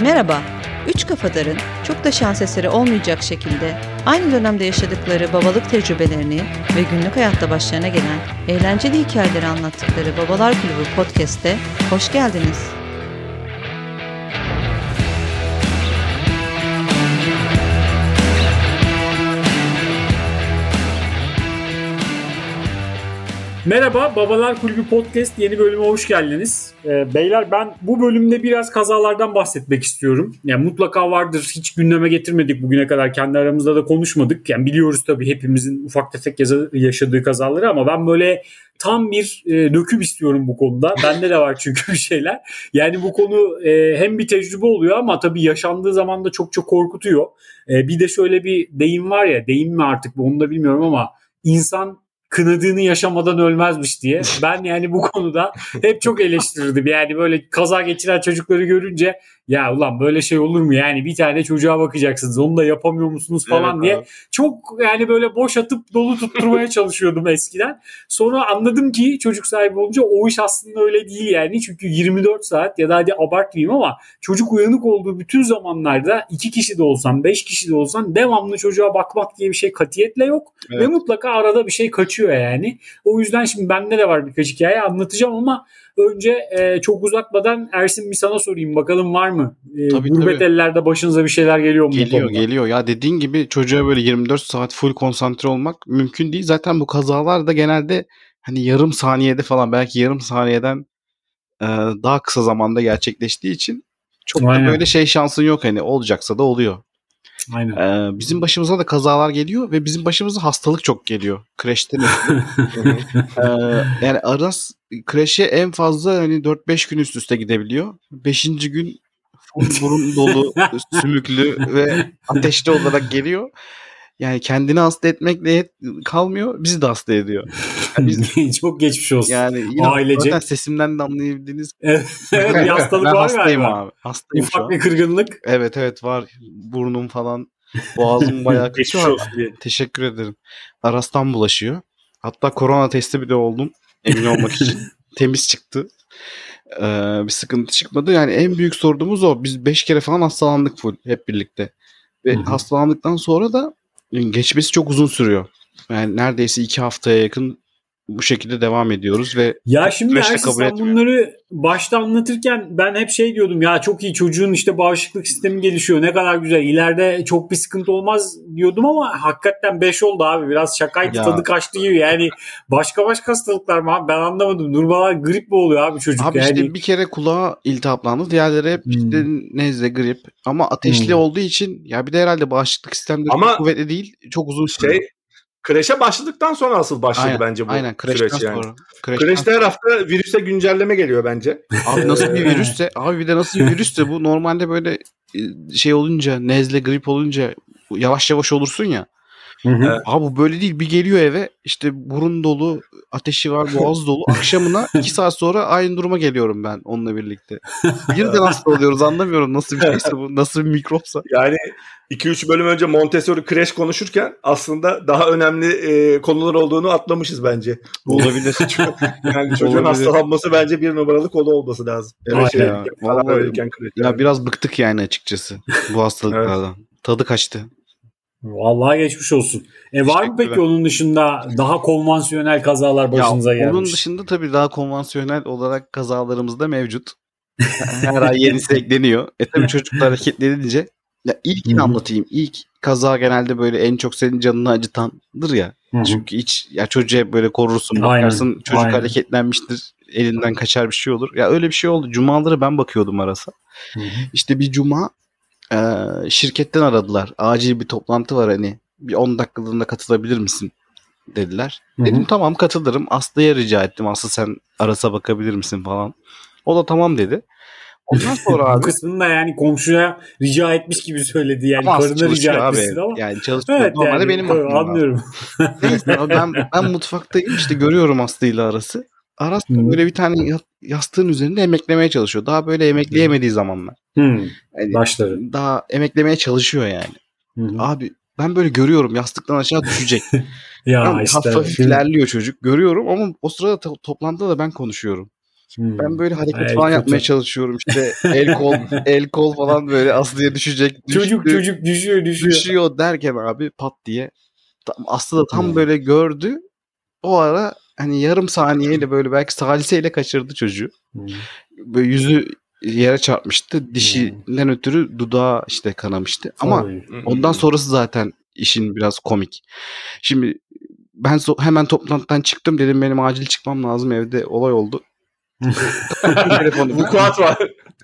Merhaba, Üç Kafadar'ın çok da şans eseri olmayacak şekilde aynı dönemde yaşadıkları babalık tecrübelerini ve günlük hayatta başlarına gelen eğlenceli hikayeleri anlattıkları Babalar Kulübü Podcast'te hoş geldiniz. Merhaba, Babalar Kulübü Podcast yeni bölüme hoş geldiniz. Ee, beyler ben bu bölümde biraz kazalardan bahsetmek istiyorum. Yani mutlaka vardır, hiç gündeme getirmedik bugüne kadar, kendi aramızda da konuşmadık. Yani biliyoruz tabii hepimizin ufak tefek yaşadığı kazaları ama ben böyle tam bir e, döküm istiyorum bu konuda. Bende de var çünkü bir şeyler. Yani bu konu e, hem bir tecrübe oluyor ama tabii yaşandığı zaman da çok çok korkutuyor. E, bir de şöyle bir deyim var ya, deyim mi artık onu da bilmiyorum ama insan kınadığını yaşamadan ölmezmiş diye. Ben yani bu konuda hep çok eleştirirdim. Yani böyle kaza geçiren çocukları görünce ya ulan böyle şey olur mu yani bir tane çocuğa bakacaksınız onu da yapamıyor musunuz falan evet, diye abi. çok yani böyle boş atıp dolu tutturmaya çalışıyordum eskiden. Sonra anladım ki çocuk sahibi olunca o iş aslında öyle değil yani çünkü 24 saat ya da hadi abartmayayım ama çocuk uyanık olduğu bütün zamanlarda iki kişi de olsan beş kişi de olsan devamlı çocuğa bakmak diye bir şey katiyetle yok evet. ve mutlaka arada bir şey kaçıyor yani. O yüzden şimdi bende de var birkaç hikaye anlatacağım ama önce e, çok uzatmadan Ersin bir sana sorayım bakalım var mı? E, tabii, gurbet tabii. ellerde başınıza bir şeyler geliyor mu? Geliyor geliyor. Ya dediğin gibi çocuğa böyle 24 saat full konsantre olmak mümkün değil. Zaten bu kazalar da genelde hani yarım saniyede falan belki yarım saniyeden e, daha kısa zamanda gerçekleştiği için çok Aynen. da böyle şey şansın yok hani olacaksa da oluyor. Aynen. Ee, bizim başımıza da kazalar geliyor ve bizim başımıza hastalık çok geliyor. Crash'ten ee, yani Aras Crash'e en fazla hani 4-5 gün üst üste gidebiliyor. 5. gün burun dolu, sümüklü ve ateşli olarak geliyor. Yani kendini hasta etmekle kalmıyor, bizi de hasta ediyor. Biz, Çok geçmiş olsun. Yani yine Ailece. zaten sesimden de anlayabildiğiniz. evet, bir hastalık ben var hastayım galiba. abi. Hastayım Ufak şu an. bir kırgınlık. Evet evet var. Burnum falan. Boğazım bayağı kötü. Teşekkür ederim. Aras'tan bulaşıyor. Hatta korona testi bile oldum. Emin olmak için. Temiz çıktı. Ee, bir sıkıntı çıkmadı. Yani en büyük sorduğumuz o. Biz 5 kere falan hastalandık full hep birlikte. Ve Hı-hı. hastalandıktan sonra da geçmesi çok uzun sürüyor. Yani neredeyse iki haftaya yakın bu şekilde devam ediyoruz ve ya şimdi Ersin sen bunları başta anlatırken ben hep şey diyordum ya çok iyi çocuğun işte bağışıklık sistemi gelişiyor ne kadar güzel ileride çok bir sıkıntı olmaz diyordum ama hakikaten 5 oldu abi biraz şakaydı ya. tadı kaçtı gibi yani başka başka hastalıklar mı abi ben anlamadım durmadan grip mi oluyor abi çocuk abi yani. işte bir kere kulağı iltihaplandı diğerleri hep işte hmm. nezle grip ama ateşli hmm. olduğu için ya bir de herhalde bağışıklık sistemleri ama kuvvetli değil çok uzun süre. Şey Crash'e başladıktan sonra asıl başladı aynen, bence bu aynen, süreç yani. Sonra. Crash'ten Crash'te her hafta virüse güncelleme geliyor bence. Abi nasıl bir virüsse? Abi bir de nasıl bir virüsse bu normalde böyle e, şey olunca nezle grip olunca yavaş yavaş olursun ya. Hı hı. Abi bu böyle değil. Bir geliyor eve işte burun dolu, ateşi var, boğaz dolu. Akşamına iki saat sonra aynı duruma geliyorum ben onunla birlikte. Birden hasta oluyoruz anlamıyorum nasıl bir şeyse bu. Nasıl bir mikropsa. Yani 2-3 bölüm önce Montessori kreş konuşurken aslında daha önemli e, konular olduğunu atlamışız bence. Olabilir. yani çocuğun Olabilir. hastalanması bence bir numaralı konu olması lazım. Evet şey, ya. Vallahi, ya biraz bıktık yani açıkçası bu hastalıklardan. Evet. Tadı kaçtı. Vallahi geçmiş olsun. E var mı peki onun dışında daha konvansiyonel kazalar başınıza ya, gelmiş? Onun dışında tabii daha konvansiyonel olarak kazalarımız da mevcut. Her ay yenisi ekleniyor. E tabii çocuklar hareketlenince ya ilkini anlatayım. İlk kaza genelde böyle en çok senin canını acıtandır ya. Hı-hı. Çünkü hiç ya çocuğa böyle korursun bakarsın aynen, çocuk aynen. hareketlenmiştir elinden kaçar bir şey olur. Ya öyle bir şey oldu. Cumaları ben bakıyordum arasa. Hı-hı. İşte bir cuma e, şirketten aradılar. Acil bir toplantı var hani bir 10 dakikalığında katılabilir misin dediler. Hı-hı. Dedim tamam katılırım. Aslı'ya rica ettim. Aslı sen arasa bakabilir misin falan. O da tamam dedi. Ondan sonra abi. Bu kısmını da yani komşuya rica etmiş gibi söyledi. Yani karına rica etmişsin ama. Yani çalışıyor. Evet, Normalde yani, benim tabii, Anlıyorum. Neyse ben, ben mutfaktayım işte görüyorum Aslı'yla arası. Aras hmm. böyle bir tane yastığın üzerinde emeklemeye çalışıyor. Daha böyle emekleyemediği zamanlar. Hmm. Yani Başları. Daha emeklemeye çalışıyor yani. Hmm. Abi ben böyle görüyorum yastıktan aşağı düşecek. ya ben işte. Hafif hafif ilerliyor çocuk. Görüyorum ama o sırada to- toplantıda da ben konuşuyorum. Hmm. Ben böyle hareket falan kötü. yapmaya çalışıyorum işte el kol el kol falan böyle Aslı'ya düşecek. Çocuk düştü, çocuk düşüyor düşüyor. düşüyor derken abi pat diye Aslı da tam Hmm. böyle gördü. O ara hani yarım saniyeyle böyle belki saliseyle kaçırdı çocuğu. Hmm. Böyle yüzü yere çarpmıştı. Dişinden ötürü dudağı işte kanamıştı. Ama Tabii. ondan sonrası zaten işin biraz komik. Şimdi ben so- hemen toplantıdan çıktım dedim benim acil çıkmam lazım evde olay oldu. Vukuat var.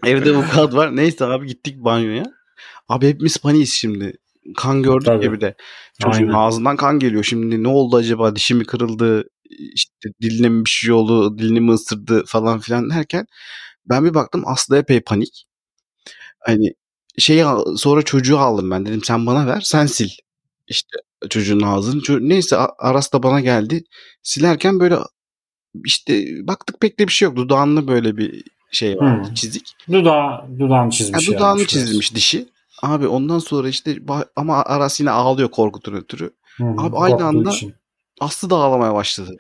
Evde vukuat var. Neyse abi gittik banyoya. Abi hepimiz paniyiz şimdi. Kan gördük Tabii. ya bir de. Çocuğun Aynen. ağzından kan geliyor. Şimdi ne oldu acaba? Dişi mi kırıldı? İşte diline mi bir şey oldu? Dilini mi ısırdı falan filan derken ben bir baktım Aslı epey panik. Hani şey sonra çocuğu aldım ben. Dedim sen bana ver sen sil. İşte çocuğun ağzını. Neyse Aras da bana geldi. Silerken böyle işte baktık pek de bir şey yok. Dudağında böyle bir şey vardı Hmm. çizik. Dudağı, dudağını çizmiş. dudağını yani. çizilmiş dişi. Abi ondan sonra işte ama Aras yine ağlıyor korkutun ötürü. Hı, Abi aynı anda- için. Aslı da ağlamaya başladı.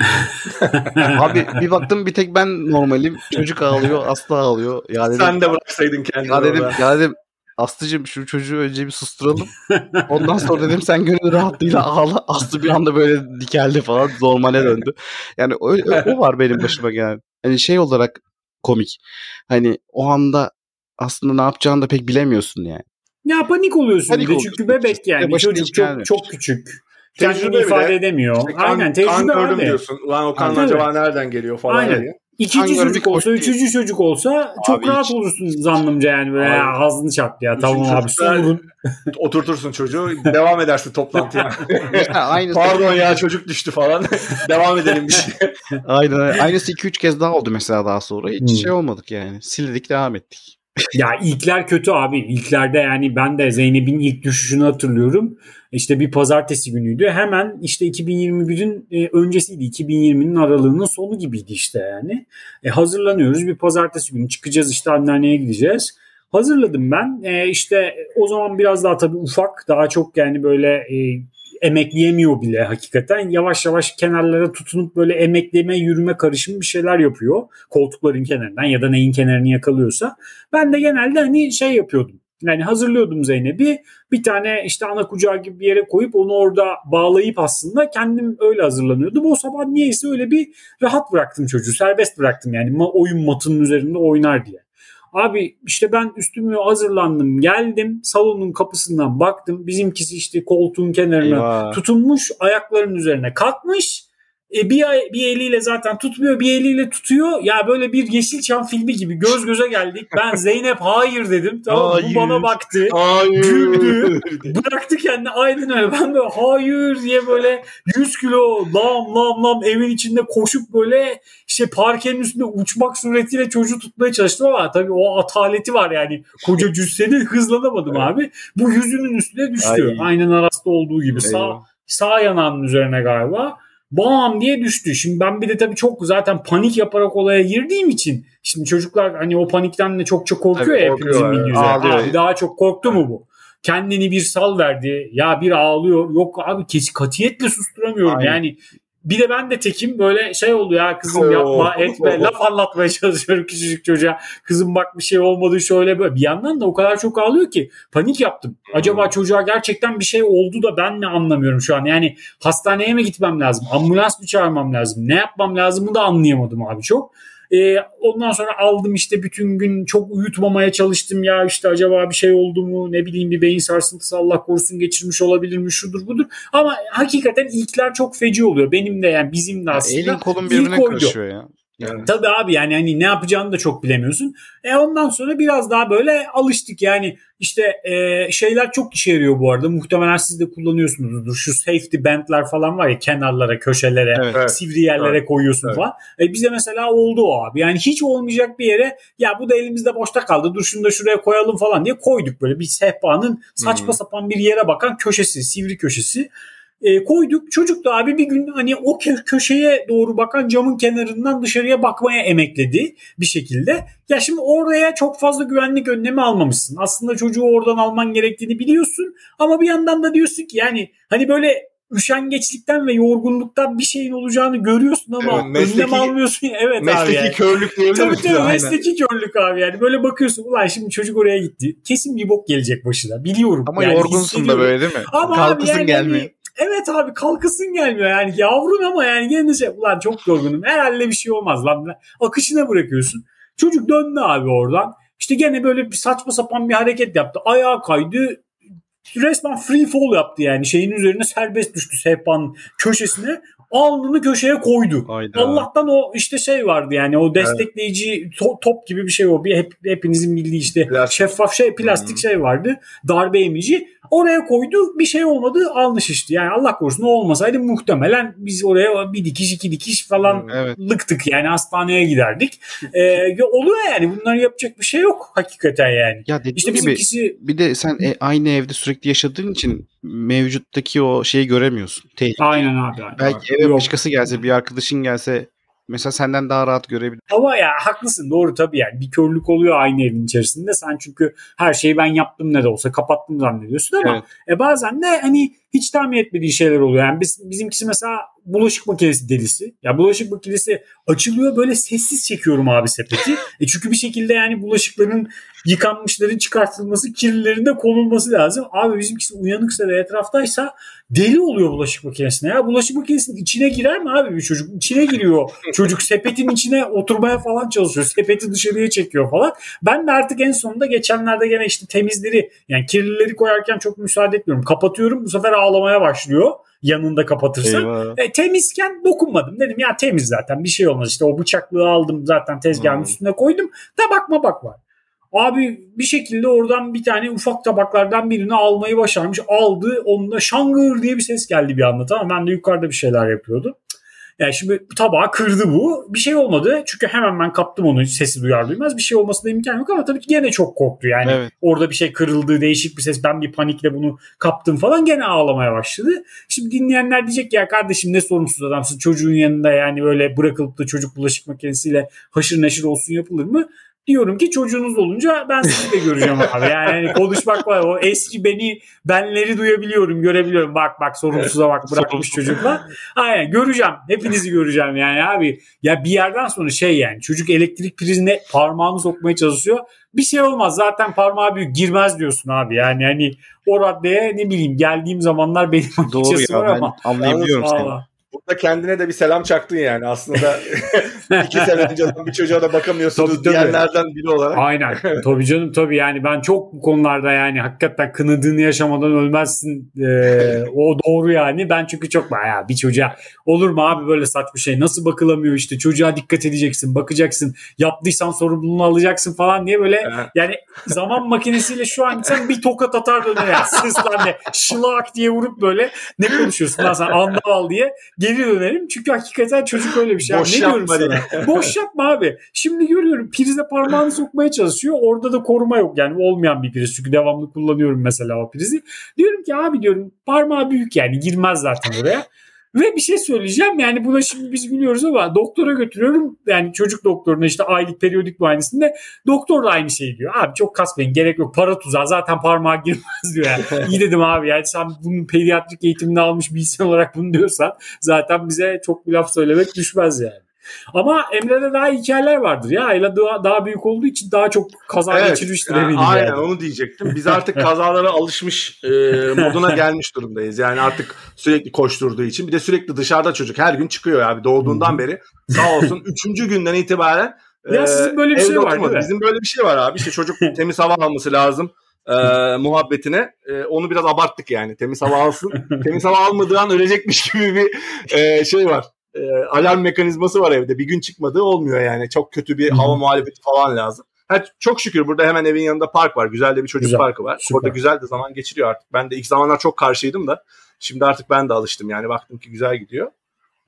Abi bir baktım bir tek ben normalim. Çocuk ağlıyor, Aslı ağlıyor. Ya dedim, Sen de bıraksaydın kendini. ya dedim, orada. ya dedim Aslıcığım şu çocuğu önce bir susturalım. Ondan sonra dedim sen gönül rahatlığıyla ağla. Aslı bir anda böyle dikeldi falan normale döndü. Yani o, o var benim başıma gelen. Hani şey olarak komik. Hani o anda aslında ne yapacağını da pek bilemiyorsun yani. Ya panik oluyorsun Panik de oluyorsun. çünkü bebek yani. Çocuk çok, çok küçük. Tecrübe bile. ifade edemiyor. İşte kan, Aynen kan tecrübe gördüm abi. diyorsun. Ulan o kan acaba nereden geliyor falan Aynen. diye. İkinci Kan çocuk olsa, hoş değil. üçüncü çocuk olsa çok Abi rahat hiç. olursun zannımca yani. Böyle Abi. ya, ağzını çarp ya. Tamam Üçüncü abi sorun. Oturtursun çocuğu. devam edersin toplantıya. Aynısı, Pardon ya çocuk düştü falan. devam edelim bir şey. aynen, aynısı 2-3 kez daha oldu mesela daha sonra. Hiç Hmm. şey olmadık yani. Sildik devam ettik. Ya ilkler kötü abi. İlklerde yani ben de Zeynep'in ilk düşüşünü hatırlıyorum. İşte bir pazartesi günüydü. Hemen işte 2021'in e, öncesiydi. 2020'nin aralığının sonu gibiydi işte yani. E, hazırlanıyoruz. Bir pazartesi günü çıkacağız işte anneanneye gideceğiz. Hazırladım ben. E, işte o zaman biraz daha tabii ufak. Daha çok yani böyle e, emekleyemiyor bile hakikaten. Yavaş yavaş kenarlara tutunup böyle emekleme, yürüme karışımı bir şeyler yapıyor. Koltukların kenarından ya da neyin kenarını yakalıyorsa. Ben de genelde hani şey yapıyordum. Yani hazırlıyordum Zeynep'i. Bir tane işte ana kucağı gibi bir yere koyup onu orada bağlayıp aslında kendim öyle hazırlanıyordum. O sabah niyeyse öyle bir rahat bıraktım çocuğu. Serbest bıraktım yani oyun matının üzerinde oynar diye. Abi işte ben üstümü hazırlandım geldim salonun kapısından baktım bizimkisi işte koltuğun kenarına Eyvah. tutunmuş ayaklarının üzerine kalkmış. E bir, bir eliyle zaten tutmuyor bir eliyle tutuyor. Ya böyle bir Yeşilçam filmi gibi göz göze geldik. Ben Zeynep hayır dedim. Tamam Hayır. bu bana baktı. Hayır. Güldü. Bıraktı kendini aynen öyle. Ben böyle hayır diye böyle 100 kilo lam lam lam evin içinde koşup böyle işte parkenin üstünde uçmak suretiyle çocuğu tutmaya çalıştım ama tabii o ataleti var yani. Koca cüsseni hızlanamadım Evet. abi. Bu yüzünün üstüne düştü. Ay. Aynen arasta olduğu gibi. Sağ, sağ yanağının üzerine galiba. Bam diye düştü. Şimdi ben bir de tabii çok zaten panik yaparak olaya girdiğim için şimdi çocuklar hani o panikten de çok çok korkuyor Tabii ya hepimizin bildiği. Abi daha çok korktu mu bu? Kendini bir sal verdi. Ya bir ağlıyor. Yok abi kes katiyetle susturamıyorum. Aynen. Yani bir de ben de tekim böyle şey oldu ya kızım yapma etme laf anlatmaya çalışıyorum küçücük çocuğa. Kızım bak bir şey olmadı şöyle böyle. Bir yandan da o kadar çok ağlıyor ki panik yaptım. Acaba çocuğa gerçekten bir şey oldu da ben mi anlamıyorum şu an? Yani hastaneye mi gitmem lazım? Ambulans mı çağırmam lazım? Ne yapmam lazımı da anlayamadım abi çok. Ee, ondan sonra aldım işte bütün gün çok uyutmamaya çalıştım. Ya işte acaba bir şey oldu mu? Ne bileyim bir beyin sarsıntısı Allah korusun geçirmiş olabilir mi? Şudur budur. Ama hakikaten ilkler çok feci oluyor. Benim de yani bizim de Ya aslında elin kolun birbirine karışıyor ya. Yani. Tabii abi yani hani ne yapacağını da çok bilemiyorsun. E ondan sonra biraz daha böyle alıştık yani işte e, şeyler çok işe yarıyor bu arada. Muhtemelen siz de kullanıyorsunuzdur. Şu safety band'ler falan var ya kenarlara, köşelere, Evet. Evet. sivri yerlere koyuyorsun Evet. falan. E bize mesela oldu o abi. Yani hiç olmayacak bir yere ya bu da elimizde boşta kaldı. Dur şunu da şuraya koyalım falan diye koyduk böyle bir sehpanın saçma Hmm. sapan bir yere bakan köşesi, sivri köşesi e, koyduk. Çocuk da abi bir gün hani o kö- köşeye doğru bakan camın kenarından dışarıya bakmaya emekledi bir şekilde. Ya şimdi oraya çok fazla güvenlik önlemi almamışsın. Aslında çocuğu oradan alman gerektiğini biliyorsun ama bir yandan da diyorsun ki yani hani böyle üşengeçlikten ve yorgunluktan bir şeyin olacağını görüyorsun ama Evet, mesleki- önlem almıyorsun. Evet abi Mesleki yani. körlük diyebilir Tabii tabii Aynen. mesleki körlük abi yani. Böyle bakıyorsun ulan şimdi çocuk oraya gitti. Kesin bir bok gelecek başına. Biliyorum. Ama yani yorgunsun da böyle değil mi? Ama Kalkasın abi yani gelmiyor. Evet abi kalkasın gelmiyor yani. Yavrun ama yani gene şey ulan çok yorgunum herhalde bir şey olmaz lan. akışına bırakıyorsun. Çocuk döndü abi oradan. İşte gene böyle bir saçma sapan bir hareket yaptı. Ayağa kaydı. Resmen free fall yaptı yani. Şeyin üzerine serbest düştü sehpanın köşesine alnını köşeye koydu. Hayda. Allah'tan o işte şey vardı yani o destekleyici to- top gibi bir şey o. Bir hep, hepinizin bildiği işte Plastik. şeffaf şey plastik Hı. şey vardı. Darbe emici. Oraya koydu bir şey olmadı alnı şişti. Yani Allah korusun o olmasaydı muhtemelen biz oraya bir dikiş iki dikiş falan Evet. lıktık yani hastaneye giderdik. Ee, oluyor yani bunlar yapacak bir şey yok hakikaten yani. Ya İşte gibi bizimkisi bir de sen e, aynı evde sürekli yaşadığın için mevcuttaki o şeyi göremiyorsun. Tehlike. aynen abi. aynen. Belki eve Yok. başkası gelse, bir arkadaşın gelse mesela senden daha rahat görebilir. Ama ya haklısın doğru tabii yani bir körlük oluyor aynı evin içerisinde. Sen çünkü her şeyi ben yaptım ne de olsa kapattım zannediyorsun ama Evet. e bazen de hani hiç tahmin etmediği şeyler oluyor. Yani biz, bizimkisi mesela bulaşık makinesi delisi. Ya bulaşık makinesi açılıyor böyle sessiz çekiyorum abi sepeti. E çünkü bir şekilde yani bulaşıkların yıkanmışların çıkartılması, kirlilerin de konulması lazım. Abi bizimkisi uyanıksa ve etraftaysa deli oluyor bulaşık makinesine. Ya bulaşık makinesinin içine girer mi abi bir çocuk? İçine giriyor. Çocuk sepetin içine oturmaya falan çalışıyor. Sepeti dışarıya çekiyor falan. Ben de artık en sonunda geçenlerde gene işte temizleri yani kirlileri koyarken çok müsaade etmiyorum. Kapatıyorum bu sefer ağlamaya başlıyor yanında kapatırsan. Eyvah. E, temizken dokunmadım. Dedim ya temiz zaten bir şey olmaz. İşte o bıçaklığı aldım zaten tezgahın Hmm. üstüne koydum. Tabak mabak var. Abi bir şekilde oradan bir tane ufak tabaklardan birini almayı başarmış. Aldı. Onunla şangır diye bir ses geldi bir anda. Tamam ben de yukarıda bir şeyler yapıyordum. Yani şimdi tabağı kırdı bu. Bir şey olmadı. Çünkü hemen ben kaptım onu sesi duyar duymaz. Bir şey olmasına imkan yok ama tabii ki gene çok korktu yani. Evet. Orada bir şey kırıldı, değişik bir ses. Ben bir panikle bunu kaptım falan gene ağlamaya başladı. Şimdi dinleyenler diyecek ya kardeşim ne sorumsuz adamsın. Çocuğun yanında yani böyle bırakılıp da çocuk bulaşık makinesiyle haşır neşir olsun yapılır mı? Diyorum ki çocuğunuz olunca ben sizi de göreceğim abi. Yani hani konuşmak var. O eski beni benleri duyabiliyorum, görebiliyorum. Bak bak sorumsuza bak bırakmış çocuklar. Aynen göreceğim. Hepinizi göreceğim yani abi. Ya bir yerden sonra şey yani çocuk elektrik prizine parmağını sokmaya çalışıyor. Bir şey olmaz zaten parmağı büyük girmez diyorsun abi. Yani hani o raddeye ne bileyim geldiğim zamanlar benim Doğru ya ben ama. anlayabiliyorum seni. Burada kendine de bir selam çaktın yani. Aslında iki sene önceden bir çocuğa da bakamıyorsunuz Tabii, diyenlerden biri olarak. Aynen. tabii canım tabii yani ben çok bu konularda yani hakikaten kınadığını yaşamadan ölmezsin. Ee, o doğru yani. Ben çünkü çok ya bir çocuğa olur mu abi böyle saçma şey nasıl bakılamıyor işte çocuğa dikkat edeceksin bakacaksın yaptıysan sorumluluğunu alacaksın falan diye böyle yani zaman makinesiyle şu an sen bir tokat atar döner yani seslenme şılak diye vurup böyle ne konuşuyorsun lan sen andaval diye geri dönerim çünkü hakikaten çocuk öyle bir şey. Boş ne diyorum yapma sana? Boş yapma abi. Şimdi görüyorum prize parmağını sokmaya çalışıyor. Orada da koruma yok. Yani olmayan bir priz. Çünkü devamlı kullanıyorum mesela o prizi. Diyorum ki abi diyorum parmağı büyük yani girmez zaten oraya. Ve bir şey söyleyeceğim yani buna şimdi biz gülüyoruz ama doktora götürüyorum. Yani çocuk doktoruna işte aylık periyodik muayenesinde doktor da aynı şeyi diyor. Abi çok kasmayın gerek yok para tuzağı zaten parmağa girmez diyor. Yani. İyi dedim abi yani sen bunun pediatrik eğitimini almış bir insan olarak bunu diyorsan zaten bize çok bir laf söylemek düşmez yani. Ama Emre'de daha hikayeler vardır ya. Ayla daha, daha büyük olduğu için daha çok kaza geçirmiştir yani eminim aynen yani. onu diyecektim. Biz artık kazalara alışmış e, moduna gelmiş durumdayız. Yani artık sürekli koşturduğu için. Bir de sürekli dışarıda çocuk her gün çıkıyor abi doğduğundan beri. Sağ olsun 3. günden itibaren Ya e, sizin böyle bir şey var değil mi? Bizim böyle bir şey var abi. İşte çocuk temiz hava alması lazım. e, muhabbetine E, onu biraz abarttık yani temiz hava alsın temiz hava almadığı an ölecekmiş gibi bir e, şey var E, alarm mekanizması var evde bir gün çıkmadığı olmuyor yani çok kötü bir Hı hı. hava muhalefeti falan lazım Ha, çok şükür burada hemen evin yanında park var. Güzel de bir çocuk Güzel, parkı var. süper. Orada güzel de zaman geçiriyor artık. Ben de ilk zamanlar çok karşıydım da şimdi artık ben de alıştım yani baktım ki güzel gidiyor.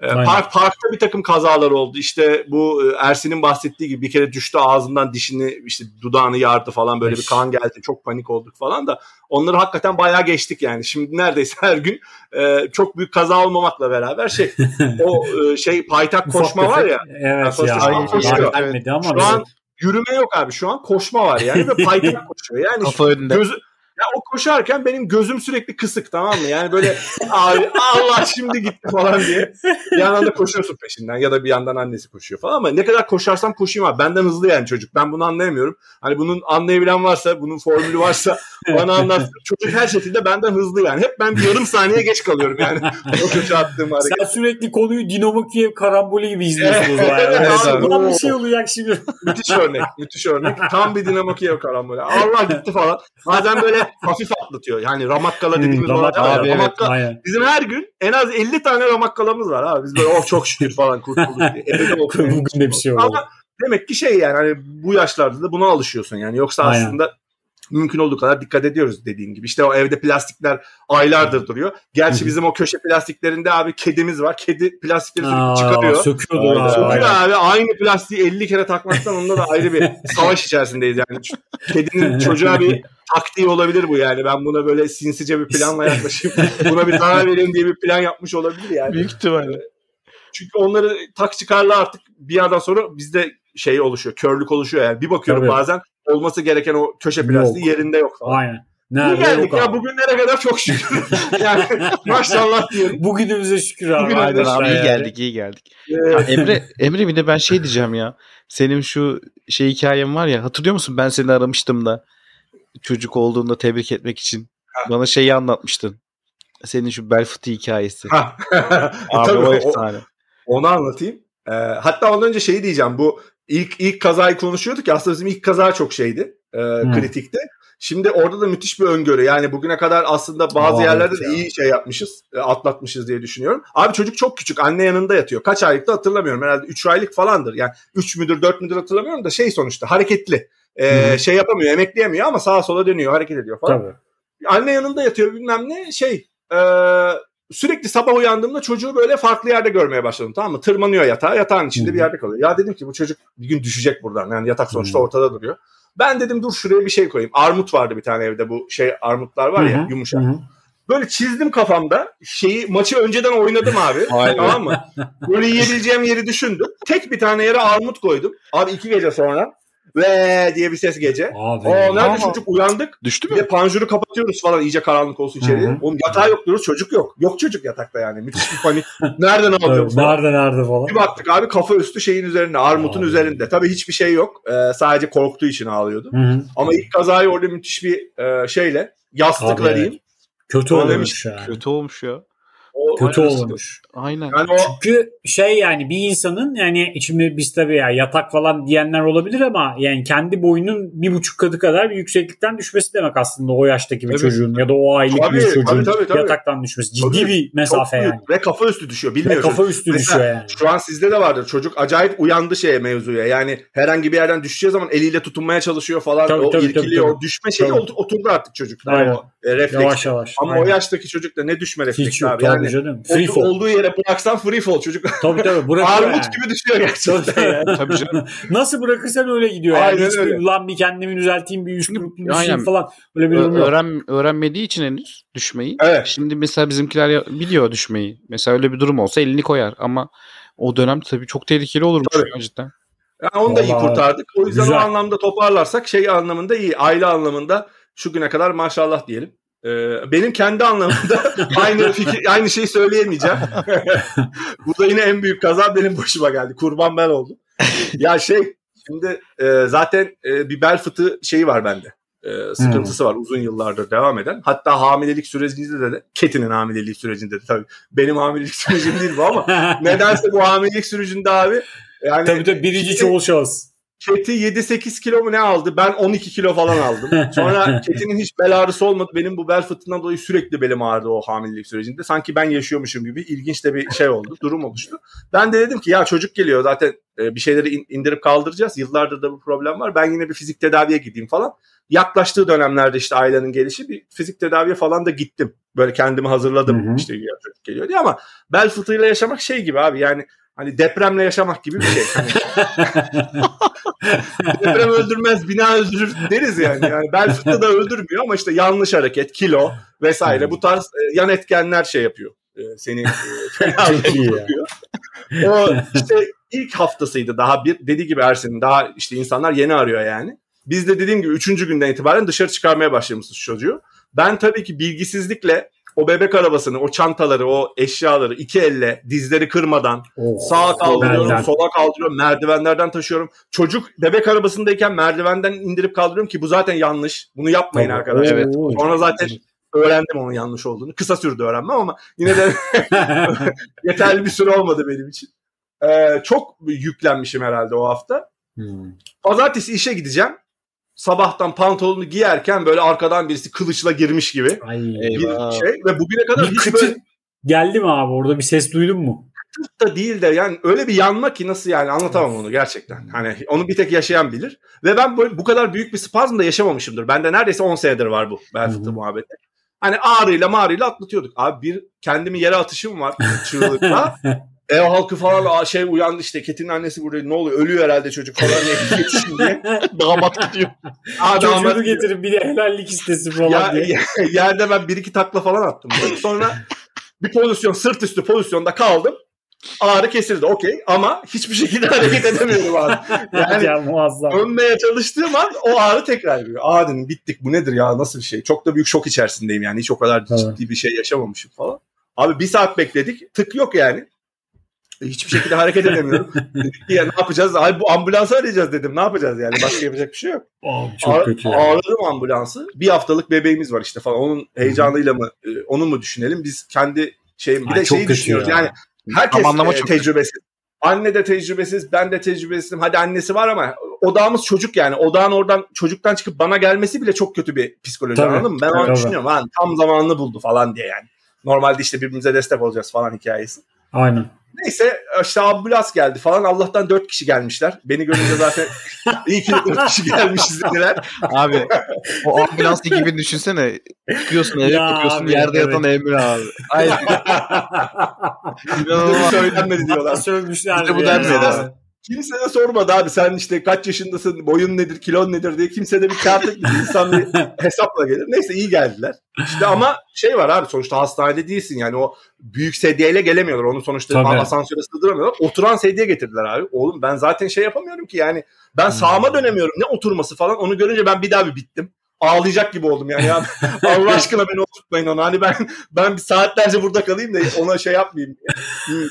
Ee, Aynen. park parkta bir takım kazalar oldu. İşte bu e, Ersin'in bahsettiği gibi bir kere düştü ağzından dişini işte dudağını yardı falan böyle bir Eş. kan geldi. Çok panik olduk falan da onları hakikaten bayağı geçtik yani. Şimdi neredeyse her gün e, çok büyük kaza olmamakla beraber şey o e, şey paytak koşma var ya Evet ya. sağlık koşuyor. Ama şu an yürüme yok abi şu an koşma var yani ve paytak koşuyor. Yani Kafa önünde. gözü Ya o koşarken benim gözüm sürekli kısık tamam mı? Yani böyle abi Allah şimdi gitti falan diye. Bir yandan da koşuyorsun peşinden ya da bir yandan annesi koşuyor falan ama ne kadar koşarsam koşayım abi. Benden hızlı yani çocuk. Ben bunu anlayamıyorum. Hani bunun anlayabilen varsa, bunun formülü varsa bana anlatsın. Çocuk her şekilde benden hızlı yani. Hep ben bir yarım saniye geç kalıyorum yani. o köşe attığım hareket. Sen sürekli konuyu Dinamo Kiev karambolü gibi izliyorsun o zaman. Evet, Yani. evet abi. Ulan bir şey olacak şimdi. müthiş örnek. Müthiş örnek. Tam bir Dinamo Kiev karambolü. Allah gitti falan. Bazen böyle hafif atlatıyor. Yani Ramakkala dediğimiz Hmm, olay var ya. abi, evet, Ramakkala- Aynen. Bizim her gün en az 50 tane ramakkalamız var abi. Biz böyle oh çok şükür falan kurtulduk diye. Bugün de bir şey oldu. Ama demek ki şey yani hani bu yaşlarda da buna alışıyorsun yani. Yoksa Aynen. aslında mümkün olduğu kadar dikkat ediyoruz dediğin gibi. İşte o evde plastikler aylardır duruyor. Gerçi bizim o köşe plastiklerinde abi kedimiz var. Kedi plastikleri Aa, çıkarıyor. Söküyordur Aynen. abi. Söküyor aynen. abi aynı plastiği 50 kere takmaktan onda da ayrı bir savaş içerisindeyiz yani. Kedinin çocuğa bir taktiği olabilir bu yani. Ben buna böyle sinsice bir planla yaklaşayım. Buna bir zarar vereyim diye bir plan yapmış olabilir yani. Büyük ihtimalle. Çünkü onları tak çıkarla artık bir yerden sonra bizde şey oluşuyor. Körlük oluşuyor yani. Bir bakıyorum Tabii. bazen olması gereken o köşe plastiği Yok. yerinde yok falan. Aynen. Nerede geldik ya abi. bugünlere kadar çok şükür. yani maşallah diyelim. Bugünümüze şükür abi. Bugünümüze Aynen abi iyi yani. geldik iyi geldik. Emre Emre bir de ben şey diyeceğim ya. Senin şu şey hikayen var ya hatırlıyor musun ben seni aramıştım da çocuk olduğunda tebrik etmek için. Bana şeyi anlatmıştın. Senin şu bel fıtığı hikayesi. ha. Abi Tabii, o o- efsane. Onu anlatayım. Ee, hatta ondan önce şeyi diyeceğim. Bu ilk ilk kazayı konuşuyorduk ya aslında bizim ilk kaza çok şeydi. E, kritikti. Şimdi orada da müthiş bir öngörü. Yani bugüne kadar aslında bazı Aa, yerlerde evet de ya. iyi şey yapmışız. e, atlatmışız diye düşünüyorum. Abi çocuk çok küçük. Anne yanında yatıyor. Kaç aylıkta hatırlamıyorum. Herhalde 3 aylık falandır. Yani 3 müdür 4 müdür hatırlamıyorum da şey sonuçta hareketli. Hı. şey yapamıyor, emekleyemiyor ama sağa sola dönüyor, hareket ediyor falan. Tabii. Anne yanında yatıyor bilmem ne şey e, sürekli sabah uyandığımda çocuğu böyle farklı yerde görmeye başladım tamam mı? Tırmanıyor yatağa yatağın içinde Hı. bir yerde kalıyor. Ya dedim ki bu çocuk bir gün düşecek buradan yani yatak sonuçta Hı. ortada duruyor. Ben dedim dur şuraya bir şey koyayım. Armut vardı bir tane evde bu şey armutlar var ya Hı hı. yumuşak. Hı hı. Böyle çizdim kafamda şeyi maçı önceden oynadım abi. Tamam mı? Böyle yiyebileceğim yeri düşündüm. Tek bir tane yere armut koydum. Abi iki gece sonra ve diye bir ses gece. Abi. O nerede Ama- çocuk uyandık. Düştü Bir mü? de panjuru kapatıyoruz falan iyice karanlık olsun hı. Oğlum yatağı yok diyoruz çocuk yok. Yok çocuk yatakta yani. Müthiş bir panik. Nereden alıyor bu Evet, falan. nerede nerede falan. Bir baktık abi kafa üstü şeyin üzerinde. Armutun Abi. üzerinde. Tabii hiçbir şey yok. Ee, sadece korktuğu için ağlıyordu. Ama ilk kazayı orada müthiş bir e, şeyle yastıkla diyeyim. Kötü Bana olmuş yani. Kötü olmuş ya. O, Kötü olmuş. Aynen. Yani o Çünkü şey yani bir insanın yani şimdi biz tabii ya yatak falan diyenler olabilir ama yani kendi boyunun bir buçuk katı kadar bir yükseklikten düşmesi demek aslında o yaştaki bir Tabii. çocuğun ya da o aylık Tabii, bir çocuğun tabii, tabii, tabii. yataktan düşmesi. Ciddi Tabii, bir çok mesafe büyük. yani. Ve kafa üstü düşüyor. Ve Bilmiyor kafa üstü Mesela düşüyor yani. Şu an sizde de vardır. Çocuk acayip uyandı şeye mevzuya. Yani herhangi bir yerden düşeceği zaman eliyle tutunmaya çalışıyor falan. Tabii, o tabii, irkiliyor. tabii, O düşme şeyi Tabii. otur- oturdu artık çocukta. Aynen. O e, refleks. Yavaş yavaş. Ama Aynen. o yaştaki çocukta ne düşme refleksi hiç yok abi. tabii Yani canım. Free fall. olduğu yere bıraksan free fall çocuk. Tabii tabii bırakıyor Armut yani. gibi düşüyor gerçekten. yani. Tabii canım. Nasıl bırakırsan öyle gidiyor. Yani. Aynen Hiçbir, öyle. Ulan bir kendimi düzelteyim bir üst bir şey falan. Öyle bir durum yok. öğren, öğrenmediği için henüz düşmeyi. Evet. Şimdi mesela bizimkiler biliyor düşmeyi. Mesela öyle bir durum olsa elini koyar ama o dönem tabii çok tehlikeli olurmuş Tabii. ya cidden. Yani onu da iyi Vallahi kurtardık. O yüzden güzel. o anlamda toparlarsak şey anlamında iyi. Aile anlamında şu güne kadar maşallah diyelim. Ee, benim kendi anlamında aynı fikir, aynı şeyi söyleyemeyeceğim. Bu da yine en büyük kaza benim başıma geldi. Kurban ben oldum. Ya şey şimdi e, zaten e, bir bel fıtığı şeyi var bende. E, sıkıntısı var uzun yıllardır devam eden. Hatta hamilelik sürecinde de Ketin'in hamilelik sürecinde de tabii benim hamilelik sürecim değil bu ama nedense bu hamilelik sürecinde abi yani tabii tabii birinci çoğul şahıs. Keti 7-8 kilo mu ne aldı? Ben 12 kilo falan aldım. Sonra Keti'nin hiç bel ağrısı olmadı. Benim bu bel fıtığından dolayı sürekli belim ağrıdı o hamilelik sürecinde. Sanki ben yaşıyormuşum gibi ilginç de bir şey oldu. Durum oluştu. Ben de dedim ki ya çocuk geliyor zaten e, bir şeyleri in- indirip kaldıracağız. Yıllardır da bu problem var. Ben yine bir fizik tedaviye gideyim falan. Yaklaştığı dönemlerde işte ailenin gelişi bir fizik tedaviye falan da gittim. Böyle kendimi hazırladım Hı hı. işte ya çocuk geliyor diye ama bel fıtığıyla yaşamak şey gibi abi yani hani depremle yaşamak gibi bir şey. Hani Deprem öldürmez, bina öldürür deriz yani. Yani bel fıtığı da öldürmüyor ama işte yanlış hareket, kilo vesaire bu tarz e, yan etkenler şey yapıyor. E, seni e, fena. O işte ilk haftasıydı daha bir dediği gibi Ersin'in daha işte insanlar yeni arıyor yani. Biz de dediğim gibi 3. günden itibaren dışarı çıkarmaya başlamışız çocuğu. Ben tabii ki bilgisizlikle o bebek arabasını, o çantaları, o eşyaları iki elle dizleri kırmadan Oh, sağa kaldırıyorum, benden. sola kaldırıyorum, merdivenlerden taşıyorum. Çocuk bebek arabasındayken merdivenden indirip kaldırıyorum ki bu zaten yanlış. Bunu yapmayın Tabii. arkadaşlar. Evet. Sonra zaten öğrendim onun yanlış olduğunu. Kısa sürdü öğrenmem ama yine de yeterli bir süre olmadı benim için. Ee, çok yüklenmişim herhalde o hafta. Hmm. Pazartesi işe gideceğim. Sabahtan pantolonu giyerken böyle arkadan birisi kılıçla girmiş gibi Ay. bir Eyvah. şey ve bugüne kadar Bir hiç böyle geldi mi abi orada bir ses duydun mu? da değil de yani öyle bir yanma ki nasıl yani anlatamam onu gerçekten. Hani onu bir tek yaşayan bilir. Ve ben böyle, bu kadar büyük bir spazm da yaşamamışımdır. Bende neredeyse 10 senedir var bu bel fıtığı muhabbeti. Hani ağrıyla mağrıyla atlatıyorduk. Abi bir kendimi yere atışım var çığlıkla. Ev halkı falan "Aa, şey uyandı işte Ketin'in annesi burada ne oluyor ölüyor herhalde çocuk falan diye yetişin diye. Damat gidiyor. Aa, damat Çocuğunu getirin bir de helallik istesin falan Ya, diye. ya- yerde ben bir iki takla falan attım. Böyle. Sonra bir pozisyon sırt üstü pozisyonda kaldım. Ağrı kesildi okey ama hiçbir şekilde hareket edemiyorum abi. Yani ya muazzam. dönmeye çalıştığım an o ağrı tekrar geliyor. Aa dedim bittik bu nedir ya nasıl bir şey. Çok da büyük şok içerisindeyim yani hiç o kadar Evet. ciddi bir şey yaşamamışım falan. Abi bir saat bekledik tık yok yani. Hiçbir şekilde hareket edemiyorum. Dedik ki ya ne yapacağız? Ay bu ambulansı arayacağız dedim. Ne yapacağız yani? Başka yapacak bir şey yok. Abi çok Ağ- kötü ya. Ağladım ambulansı. Bir haftalık bebeğimiz var işte falan. Onun heyecanıyla mı e, onu mu düşünelim? Biz kendi şey bir Ay, de çok şeyi kötü düşünüyoruz. ya. Yani herkes Zamanlama e, çok tecrübesiz. Anne de tecrübesiz, ben de tecrübesizim. Hadi annesi var ama odağımız çocuk yani. Odağın oradan çocuktan çıkıp bana gelmesi bile çok kötü bir psikoloji Tabii, anladın mı? Ben onu düşünüyorum. Ha, tam zamanını buldu falan diye yani. Normalde işte birbirimize destek olacağız falan hikayesi. Aynen. Neyse işte ambulans geldi falan. Allah'tan dört kişi gelmişler. Beni görünce zaten iyi ki dört kişi gelmişiz dediler. Abi o ambulans gibi düşünsene. Çıkıyorsun eve bakıyorsun abi, yerde evet. yatan Emre abi. Ay Bize bu inanılmaz. söylenmedi diyorlar. Sövmüşler. Bize bu ya. Kimse de sormadı abi sen işte kaç yaşındasın, boyun nedir, kilon nedir diye. Kimse de bir kağıt etmedi. İnsan bir hesapla gelir. Neyse iyi geldiler. İşte ama şey var abi sonuçta hastanede değilsin yani o büyük sedyeyle gelemiyorlar. Onu sonuçta Tabii. asansöre sığdıramıyorlar. Oturan sedye getirdiler abi. Oğlum ben zaten şey yapamıyorum ki yani. Ben sağıma dönemiyorum. Ne oturması falan. Onu görünce ben bir daha bir bittim. Ağlayacak gibi oldum yani. Ya, Allah aşkına beni oturtmayın ona. Hani ben ben bir saatlerce burada kalayım da ona şey yapmayayım.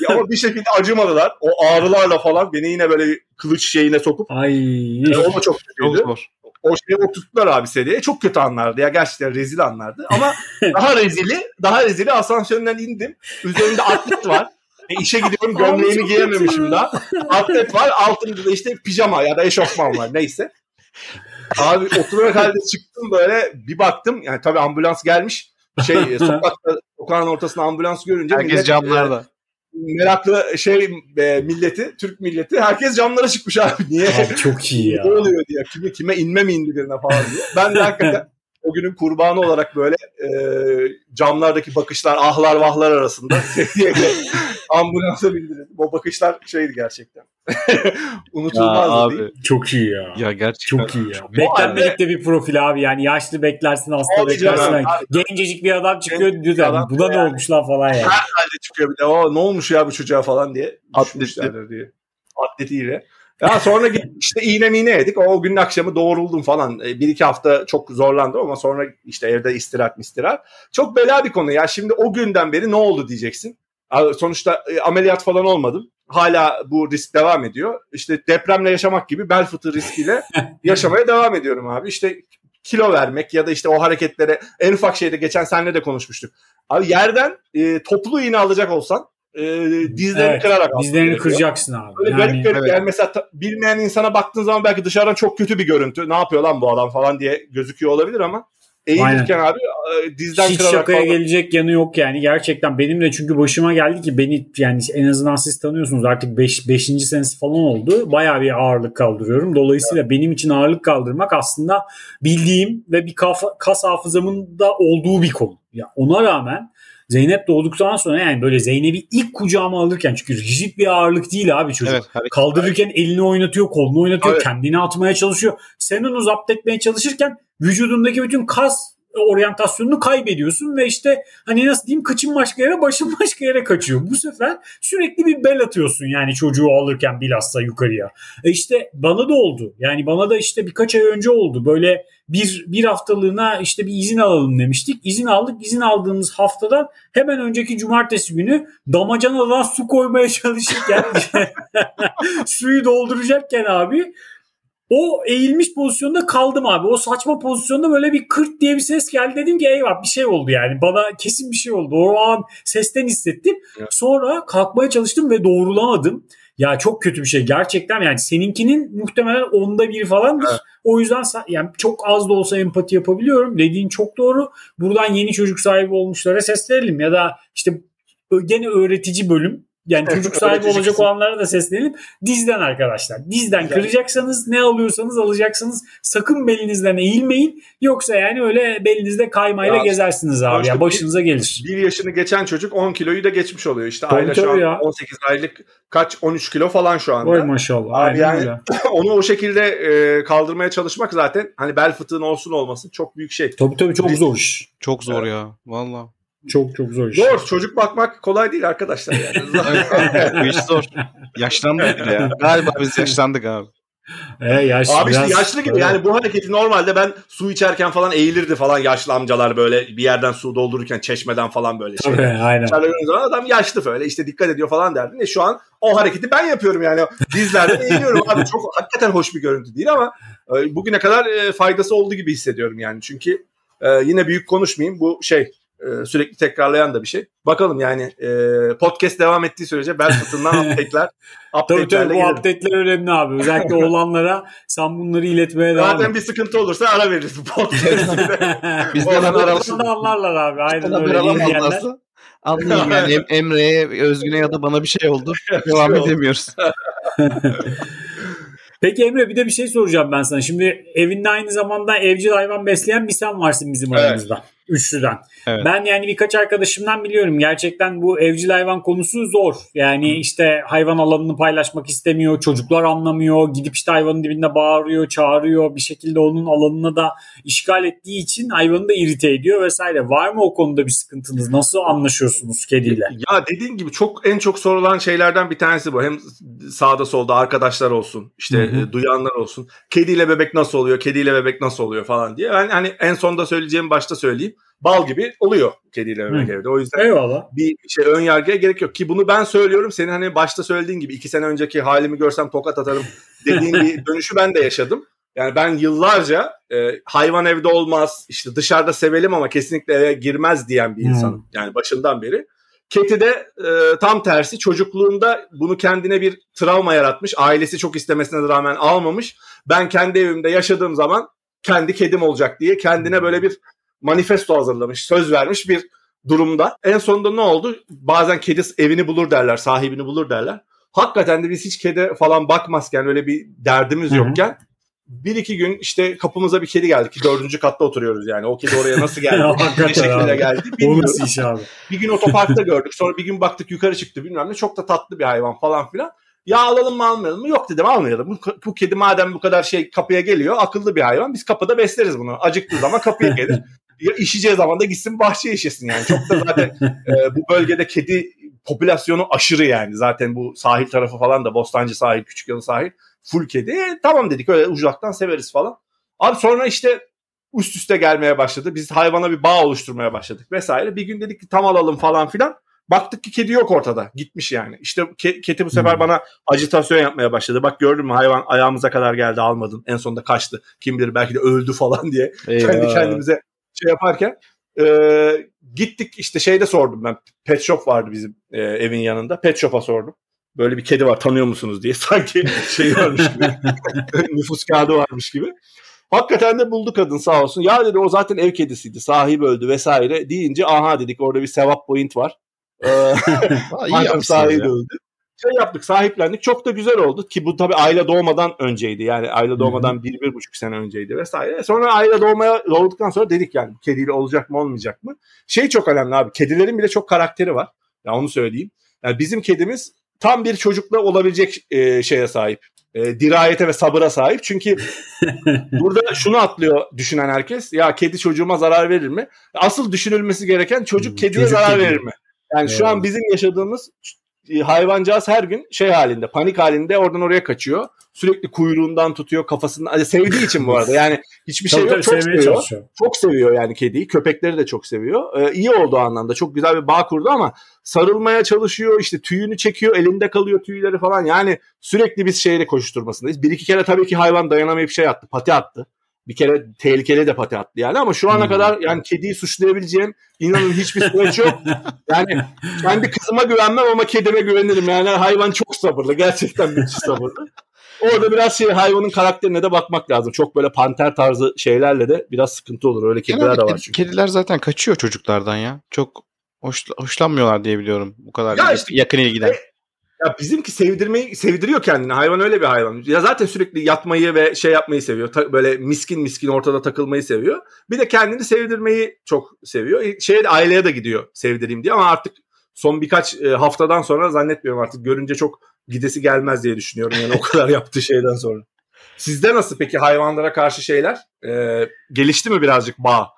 Ama bir şekilde acımadılar. O ağrılarla falan beni yine böyle kılıç şeyine sokup Ay. e, o da çok kötüydü. O şeyi oturttular abi seriye. Çok kötü anlardı ya. Gerçekten rezil anlardı. Ama daha rezili, daha rezili asansöründen indim. Üzerinde atlet var. E işe gidiyorum gömleğimi giyememişim daha. Atlet var. Altında da işte pijama ya da eşofman var. Neyse. Abi oturarak halde çıktım böyle bir baktım. Yani tabii ambulans gelmiş. Şey sokakta sokağın ortasında ambulans görünce Herkes millet, camlarda. e, meraklı şey e, milleti, Türk milleti herkes camlara çıkmış abi. Niye? Abi çok iyi ya. Ne oluyor diye. Kime, kime inme mi indi birine falan diye. Ben de hakikaten o günün kurbanı olarak böyle e, camlardaki bakışlar, ahlar vahlar arasında ambulansa bildirildim. O bakışlar şeydi gerçekten. Ya Unutulmazdı değil. abi. Çok iyi ya. Ya gerçekten. Çok iyi ya. O Beklenmedik de bir profil abi yani yaşlı beklersin hasta Abi canım, beklersin. abi. Gencecik bir adam çıkıyor Gencecik da adam buna ne yani. olmuş lan falan ya. Halde çıkıyor bir de o ne olmuş ya bu çocuğa falan diye Atleti. diye. Atletiyle. Ya sonra işte iğne miğne yedik. O günün akşamı doğruldum falan. E, Bir iki hafta çok zorlandım ama sonra işte evde istirahat istirahat. Çok bela bir konu ya. Şimdi o günden beri ne oldu diyeceksin. Sonuçta e, ameliyat falan olmadım. Hala bu risk devam ediyor. İşte depremle yaşamak gibi bel fıtığı riskiyle yaşamaya devam ediyorum abi. İşte kilo vermek ya da işte o hareketlere en ufak şeyde geçen seninle de konuşmuştuk. Abi yerden e, toplu iğne alacak olsan e, dizlerini Evet, kırarak Dizlerini gerekiyor. kıracaksın abi. Böyle yani, garip garip evet. yani mesela ta- bilmeyen insana baktığın zaman belki dışarıdan çok kötü bir görüntü. Ne yapıyor lan bu adam falan diye gözüküyor olabilir ama eğilirken abi dizden hiç kırarak şakaya falan. gelecek yanı yok yani gerçekten. Benim de çünkü başıma geldi ki beni yani en azından siz tanıyorsunuz artık 5. Beş, senesi falan oldu. Bayağı bir ağırlık kaldırıyorum. Dolayısıyla benim için ağırlık kaldırmak aslında bildiğim ve bir kafa, kas hafızamın da olduğu bir konu. Ya ona rağmen Zeynep doğduktan sonra yani böyle Zeynep'i ilk kucağıma alırken çünkü rigid bir ağırlık değil abi çocuk. Evet. hareket- Kaldırırken elini oynatıyor, kolunu oynatıyor, Evet. kendini atmaya çalışıyor. Sen onu zapt etmeye çalışırken vücudundaki bütün kas oryantasyonunu kaybediyorsun ve işte hani nasıl diyeyim kıçın başka yere başın başka yere kaçıyor. Bu sefer sürekli bir bel atıyorsun yani çocuğu alırken bilhassa yukarıya. E işte bana da oldu. Yani bana da işte birkaç ay önce oldu. Böyle bir, bir haftalığına işte bir izin alalım demiştik. İzin aldık. İzin aldığımız haftadan hemen önceki cumartesi günü damacanadan su koymaya çalışırken suyu dolduracakken abi o eğilmiş pozisyonda kaldım abi. O saçma pozisyonda böyle bir kırt diye bir ses geldi. Dedim ki eyvah bir şey oldu yani. Bana kesin bir şey oldu. O an sesten hissettim. Sonra kalkmaya çalıştım ve doğrulamadım. Ya çok kötü bir şey gerçekten yani seninkinin muhtemelen onda bir falandır. Evet. O yüzden yani çok az da olsa empati yapabiliyorum. Dediğin çok doğru. Buradan yeni çocuk sahibi olmuşlara seslenelim ya da işte gene öğretici bölüm yani çocuk sahibi olacak olanlara da seslenelim. Dizden arkadaşlar. Dizden Güzel. kıracaksanız ne alıyorsanız alacaksınız. Sakın belinizden eğilmeyin. Yoksa yani öyle belinizde kaymayla ya, gezersiniz abi. Ya başınıza gelir. Bir yaşını geçen çocuk 10 kiloyu da geçmiş oluyor. İşte Aile şu an ya. 18 aylık kaç 13 kilo falan şu anda. Oy maşallah. Abi Aynen yani öyle. onu o şekilde e, kaldırmaya çalışmak zaten hani bel fıtığın olsun olmasın çok büyük şey. Tabii tabii çok zor iş. Çok zor evet. ya. Valla. Çok çok zor iş. Zor. Çocuk bakmak kolay değil arkadaşlar. Yani. Bu iş zor. Yaşlandık bile ya. Galiba biz yaşlandık abi. E, yaşlı, abi işte yaşlı gibi yani bu hareketi normalde ben su içerken falan eğilirdi falan yaşlı amcalar böyle bir yerden su doldururken çeşmeden falan böyle şey. Tabii, aynen. Zaman adam yaşlı böyle işte dikkat ediyor falan derdin. E şu an o hareketi ben yapıyorum yani dizlerden eğiliyorum abi çok hakikaten hoş bir görüntü değil ama e, bugüne kadar e, faydası olduğu gibi hissediyorum yani çünkü yine büyük konuşmayayım bu şey e, sürekli tekrarlayan da bir şey. Bakalım yani e, podcast devam ettiği sürece bel fıtığından update'ler tabii tabii bu update'ler önemli abi. Özellikle olanlara sen bunları iletmeye devam Zaten bir sıkıntı olursa ara veririz podcast'te. Bizden haber alasın. anlarlar abi. Aynen öyle. Anlarsa. Anlayayım yani Emre'ye, Özgün'e ya da bana bir şey oldu. Devam edemiyoruz. Peki Emre bir de bir şey soracağım ben sana. Şimdi evinde aynı zamanda evcil hayvan besleyen bir sen varsın bizim evet. aramızda. Üçlüden. Evet. Ben yani birkaç arkadaşımdan biliyorum. Gerçekten bu evcil hayvan konusu zor. Yani Hı. işte hayvan alanını paylaşmak istemiyor. Çocuklar anlamıyor. Gidip işte hayvanın dibinde bağırıyor, çağırıyor. Bir şekilde onun alanını da işgal ettiği için hayvanı da irite ediyor vesaire. Var mı o konuda bir sıkıntınız? Nasıl anlaşıyorsunuz kediyle? Ya dediğin gibi çok en çok sorulan şeylerden bir tanesi bu. Hem sağda solda arkadaşlar olsun, işte Hı-hı. duyanlar olsun. Kediyle bebek nasıl oluyor? Kediyle bebek nasıl oluyor falan diye. Ben hani en sonda söyleyeceğim başta söyleyeyim bal gibi oluyor kediyle Mehmet evde. O yüzden Eyvallah. bir şey ön yargıya gerek yok ki bunu ben söylüyorum. Senin hani başta söylediğin gibi iki sene önceki halimi görsem tokat atarım dediğin bir dönüşü ben de yaşadım. Yani ben yıllarca e, hayvan evde olmaz, işte dışarıda sevelim ama kesinlikle eve girmez diyen bir insanım. Hmm. Yani başından beri. Keti de e, tam tersi çocukluğunda bunu kendine bir travma yaratmış. Ailesi çok istemesine rağmen almamış. Ben kendi evimde yaşadığım zaman kendi kedim olacak diye kendine böyle bir manifesto hazırlamış, söz vermiş bir durumda. En sonunda ne oldu? Bazen kedi evini bulur derler, sahibini bulur derler. Hakikaten de biz hiç kedi falan bakmazken öyle bir derdimiz Hı-hı. yokken bir iki gün işte kapımıza bir kedi geldi ki dördüncü katta oturuyoruz yani. O kedi oraya nasıl geldi? ne şekilde geldi? Bilmiyorum. iş abi? Bir gün otoparkta gördük. Sonra bir gün baktık yukarı çıktı bilmem ne. Çok da tatlı bir hayvan falan filan. Ya alalım mı almayalım mı? Yok dedim almayalım. Bu, bu kedi madem bu kadar şey kapıya geliyor akıllı bir hayvan. Biz kapıda besleriz bunu. Acıktığı zaman kapıya gelir. Ya işeceği zaman da gitsin bahçeye işesin yani. Çok da zaten e, bu bölgede kedi popülasyonu aşırı yani. Zaten bu sahil tarafı falan da Bostancı sahil, Küçük Yalı sahil full kedi. E, tamam dedik öyle uzaktan severiz falan. Abi sonra işte üst üste gelmeye başladı. Biz hayvana bir bağ oluşturmaya başladık vesaire. Bir gün dedik ki tam alalım falan filan. Baktık ki kedi yok ortada. Gitmiş yani. İşte ke- kedi bu sefer hmm. bana ajitasyon yapmaya başladı. Bak gördün mü hayvan ayağımıza kadar geldi almadın. En sonunda kaçtı. Kim bilir belki de öldü falan diye. Eyvah. Kendi kendimize şey yaparken e, gittik işte şeyde sordum ben. Pet shop vardı bizim e, evin yanında. Pet shop'a sordum. Böyle bir kedi var tanıyor musunuz diye. Sanki şey varmış gibi. nüfus kağıdı varmış gibi. Hakikaten de buldu kadın sağ olsun. Ya dedi o zaten ev kedisiydi. Sahibi öldü vesaire deyince aha dedik orada bir sevap point var. İyi sahibi öldü şey yaptık sahiplendik çok da güzel oldu ki bu tabii aile doğmadan önceydi yani aile doğmadan bir, bir buçuk sene önceydi vesaire. Sonra aile doğmaya doğduktan sonra dedik yani kediyle olacak mı olmayacak mı? Şey çok önemli abi kedilerin bile çok karakteri var. Ya onu söyleyeyim. Yani bizim kedimiz tam bir çocukla olabilecek e, şeye sahip. e, dirayete ve sabıra sahip. Çünkü burada şunu atlıyor düşünen herkes. Ya kedi çocuğuma zarar verir mi? Asıl düşünülmesi gereken çocuk kediye çocuk zarar kedi. verir mi? Yani şu Evet. an bizim yaşadığımız hayvancağız her gün şey halinde, panik halinde oradan oraya kaçıyor. Sürekli kuyruğundan tutuyor, kafasından. Hani sevdiği için bu arada. Yani hiçbir şey yok. Çok seviyor. çalışıyor. Çok seviyor yani kediyi. Köpekleri de çok seviyor. Ee, iyi oldu anlamda. Çok güzel bir bağ kurdu ama sarılmaya çalışıyor. işte tüyünü çekiyor. Elinde kalıyor tüyleri falan. Yani sürekli biz şeyle koşturmasındayız. Bir iki kere tabii ki hayvan dayanamayıp şey attı. Pati attı. Bir kere tehlikeli de pati attı yani ama şu ana Hmm. kadar yani kediyi suçlayabileceğim inanın hiçbir süreç yok. Yani kendi kızıma güvenmem ama kedime güvenirim. Yani hayvan çok sabırlı. Gerçekten müthiş sabırlı. Orada biraz şey hayvanın karakterine de bakmak lazım. Çok böyle panter tarzı şeylerle de biraz sıkıntı olur. Öyle kediler Genelde de var çünkü. Kediler zaten kaçıyor çocuklardan ya. Çok hoş, hoşlanmıyorlar diye biliyorum. Bu kadar Ya işte- yakın ilgiden. Ya bizimki sevdirmeyi sevdiriyor kendini. Hayvan öyle bir hayvan. Ya zaten sürekli yatmayı ve şey yapmayı seviyor. Ta- böyle miskin miskin ortada takılmayı seviyor. Bir de kendini sevdirmeyi çok seviyor. E, Şeye de aileye de gidiyor sevdireyim diye ama artık son birkaç e, haftadan sonra zannetmiyorum artık görünce çok gidesi gelmez diye düşünüyorum. Yani o kadar yaptığı şeyden sonra. Sizde nasıl peki hayvanlara karşı şeyler? E, gelişti mi birazcık bağ?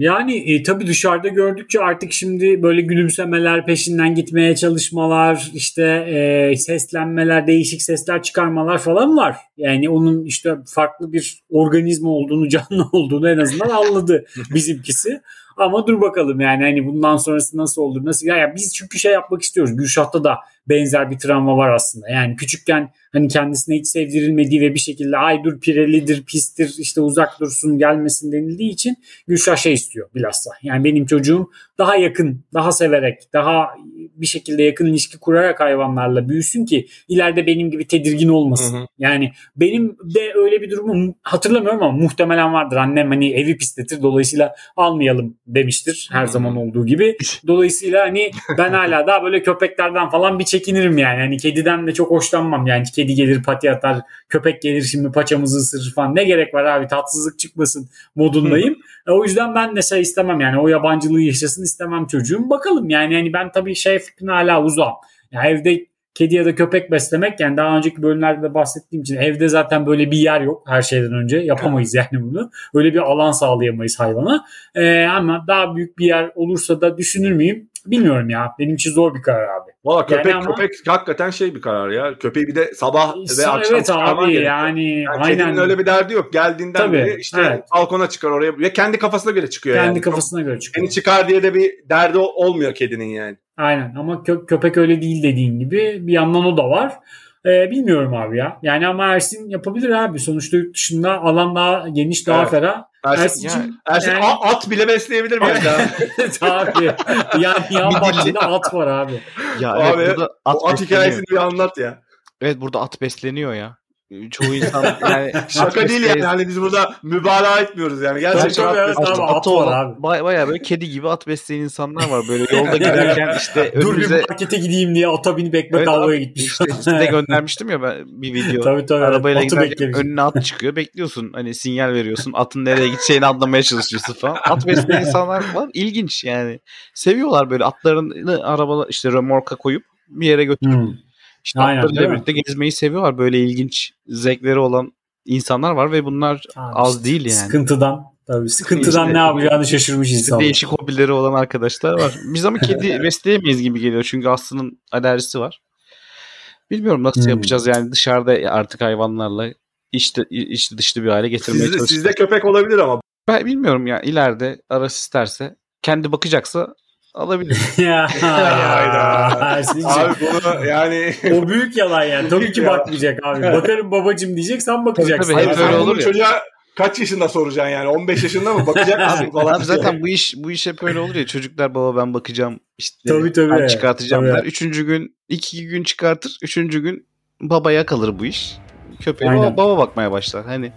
Yani e, tabii dışarıda gördükçe artık şimdi böyle gülümsemeler, peşinden gitmeye çalışmalar, işte e, seslenmeler, değişik sesler çıkarmalar falan var. Yani onun işte farklı bir organizma olduğunu, canlı olduğunu en azından anladı bizimkisi. Ama dur bakalım yani hani bundan sonrası nasıl olur, nasıl ya, ya biz çünkü şey yapmak istiyoruz. Gülşah'ta da benzer bir travma var aslında. Yani küçükken hani kendisine hiç sevdirilmediği ve bir şekilde ay dur pirelidir, pistir, işte uzak dursun, gelmesin denildiği için Gülşah şey istiyor bilhassa. Yani benim çocuğum daha yakın, daha severek, daha bir şekilde yakın ilişki kurarak hayvanlarla büyüsün ki ileride benim gibi tedirgin olmasın. Hı hı. Yani benim de öyle bir durumu hatırlamıyorum ama muhtemelen vardır. Annem hani evi pisletir dolayısıyla almayalım demiştir her Hmm. zaman olduğu gibi. Dolayısıyla hani ben hala daha böyle köpeklerden falan bir çekinirim yani. Hani kediden de çok hoşlanmam yani. Kedi gelir pati atar, köpek gelir şimdi paçamızı ısırır falan. Ne gerek var abi tatsızlık çıkmasın modundayım. E, o yüzden ben de şey istemem yani o yabancılığı yaşasın istemem çocuğum. Bakalım yani hani ben tabii şey fikrine hala uzağım. Ya evde kedi ya da köpek beslemek yani daha önceki bölümlerde de bahsettiğim için evde zaten böyle bir yer yok her şeyden önce yapamayız yani bunu. Öyle bir alan sağlayamayız hayvana. Ee, ama daha büyük bir yer olursa da düşünür müyüm? Bilmiyorum ya. Benim için zor bir karar abi. Valla köpek ama- köpek hakikaten şey bir karar ya. Köpeği bir de sabah ve akşam evet çıkarman abi gerekiyor. yani, Yani aynen. öyle bir derdi yok. Geldiğinden Tabii, beri işte evet. balkona çıkar oraya ve kendi kafasına göre çıkıyor Kendi yani. kafasına göre çıkıyor. Beni çıkar diye de bir derdi olmuyor kedinin yani. Aynen ama kö- köpek öyle değil dediğin gibi bir yandan o da var. Ee, bilmiyorum abi ya. Yani ama Ersin yapabilir abi. Sonuçta yurt dışında alan daha geniş daha Evet. ferah. Ersin, Ersin yani- a- at bile besleyebilir mi? Abi. Yani yan bahçede at var abi. Ya Abi, evet burada at, o at hikayesini bir anlat ya. Evet burada at besleniyor ya. Çoğu insan yani Şaka değil yani. Hani biz burada mübalağa etmiyoruz yani. Gerçekten at evet, besliyor. abi, at var abi. Baya baya böyle kedi gibi at besleyen insanlar var. Böyle yolda giderken işte Dur bir önümüze markete gideyim diye ata binip ekmek Evet almaya gitmiş. işte size göndermiştim ya ben bir video. tabii tabii. Arabayla atı giderken beklemiş. önüne at çıkıyor. Bekliyorsun. Hani sinyal veriyorsun. Atın nereye gideceğini anlamaya çalışıyorsun falan. At besleyen insanlar var. İlginç yani. Seviyorlar böyle atlarını arabala işte römorka koyup bir yere götürüp Hmm. İşte mi? birlikte gezmeyi seviyorlar. Böyle ilginç zevkleri olan insanlar var ve bunlar Abi, az değil yani. Sıkıntıdan. Tabii sıkıntıdan İşte- ne yapacağını şaşırmış insanlar. Değişik hobileri olan arkadaşlar var. Biz ama kedi besleyemeyiz gibi geliyor. Çünkü Aslı'nın alerjisi var. Bilmiyorum nasıl Hmm. yapacağız yani dışarıda artık hayvanlarla içli, içli dışlı bir hale getirmeye Sizde, çalışacağız. sizde köpek olabilir ama. Ben bilmiyorum ya ileride arası isterse kendi bakacaksa alabilir. ya, Hayda. Abi bunu yani O büyük yalan yani. Tabii ki ya. bakmayacak abi. Bakarım babacım diyecek sen bakacaksın. tabii, hep Yani öyle olur ya. çocuğa kaç yaşında soracaksın yani? 15 yaşında mı? Bakacak mısın abi, falan. abi zaten bu iş bu iş hep öyle olur ya çocuklar baba ben bakacağım işte Tabii, tabii. ben çıkartacağım Tabii. der. Üçüncü gün iki gün çıkartır. Üçüncü gün babaya kalır bu iş. Köpeğe Aynen. baba, baba bakmaya başlar. Hani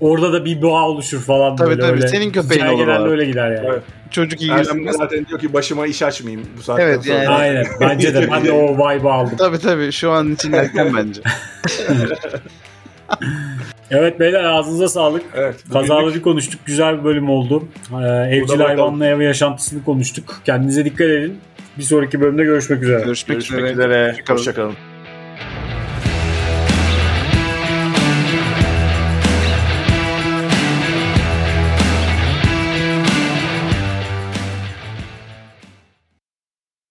Orada da bir boğa oluşur falan Tabii, böyle. tabii. öyle. Senin köpeğin olur genelde öyle gider yani. Evet. Çocuk ilgilenmez. zaten diyor ki başıma iş açmayayım bu saatten Evet, sonra. yani. Aynen. Bence de. Ben de o vibe'ı aldım. Tabii tabii şu an için erken bence. Evet beyler ağzınıza sağlık. Evet. Kazaları konuştuk. Güzel bir bölüm oldu. Ee, evcil hayvanla ev yaşantısını konuştuk. Kendinize dikkat edin. Bir sonraki bölümde görüşmek üzere. Görüşmek, Görüşmek üzere. üzere. Hoşçakalın. Hoşçakalın.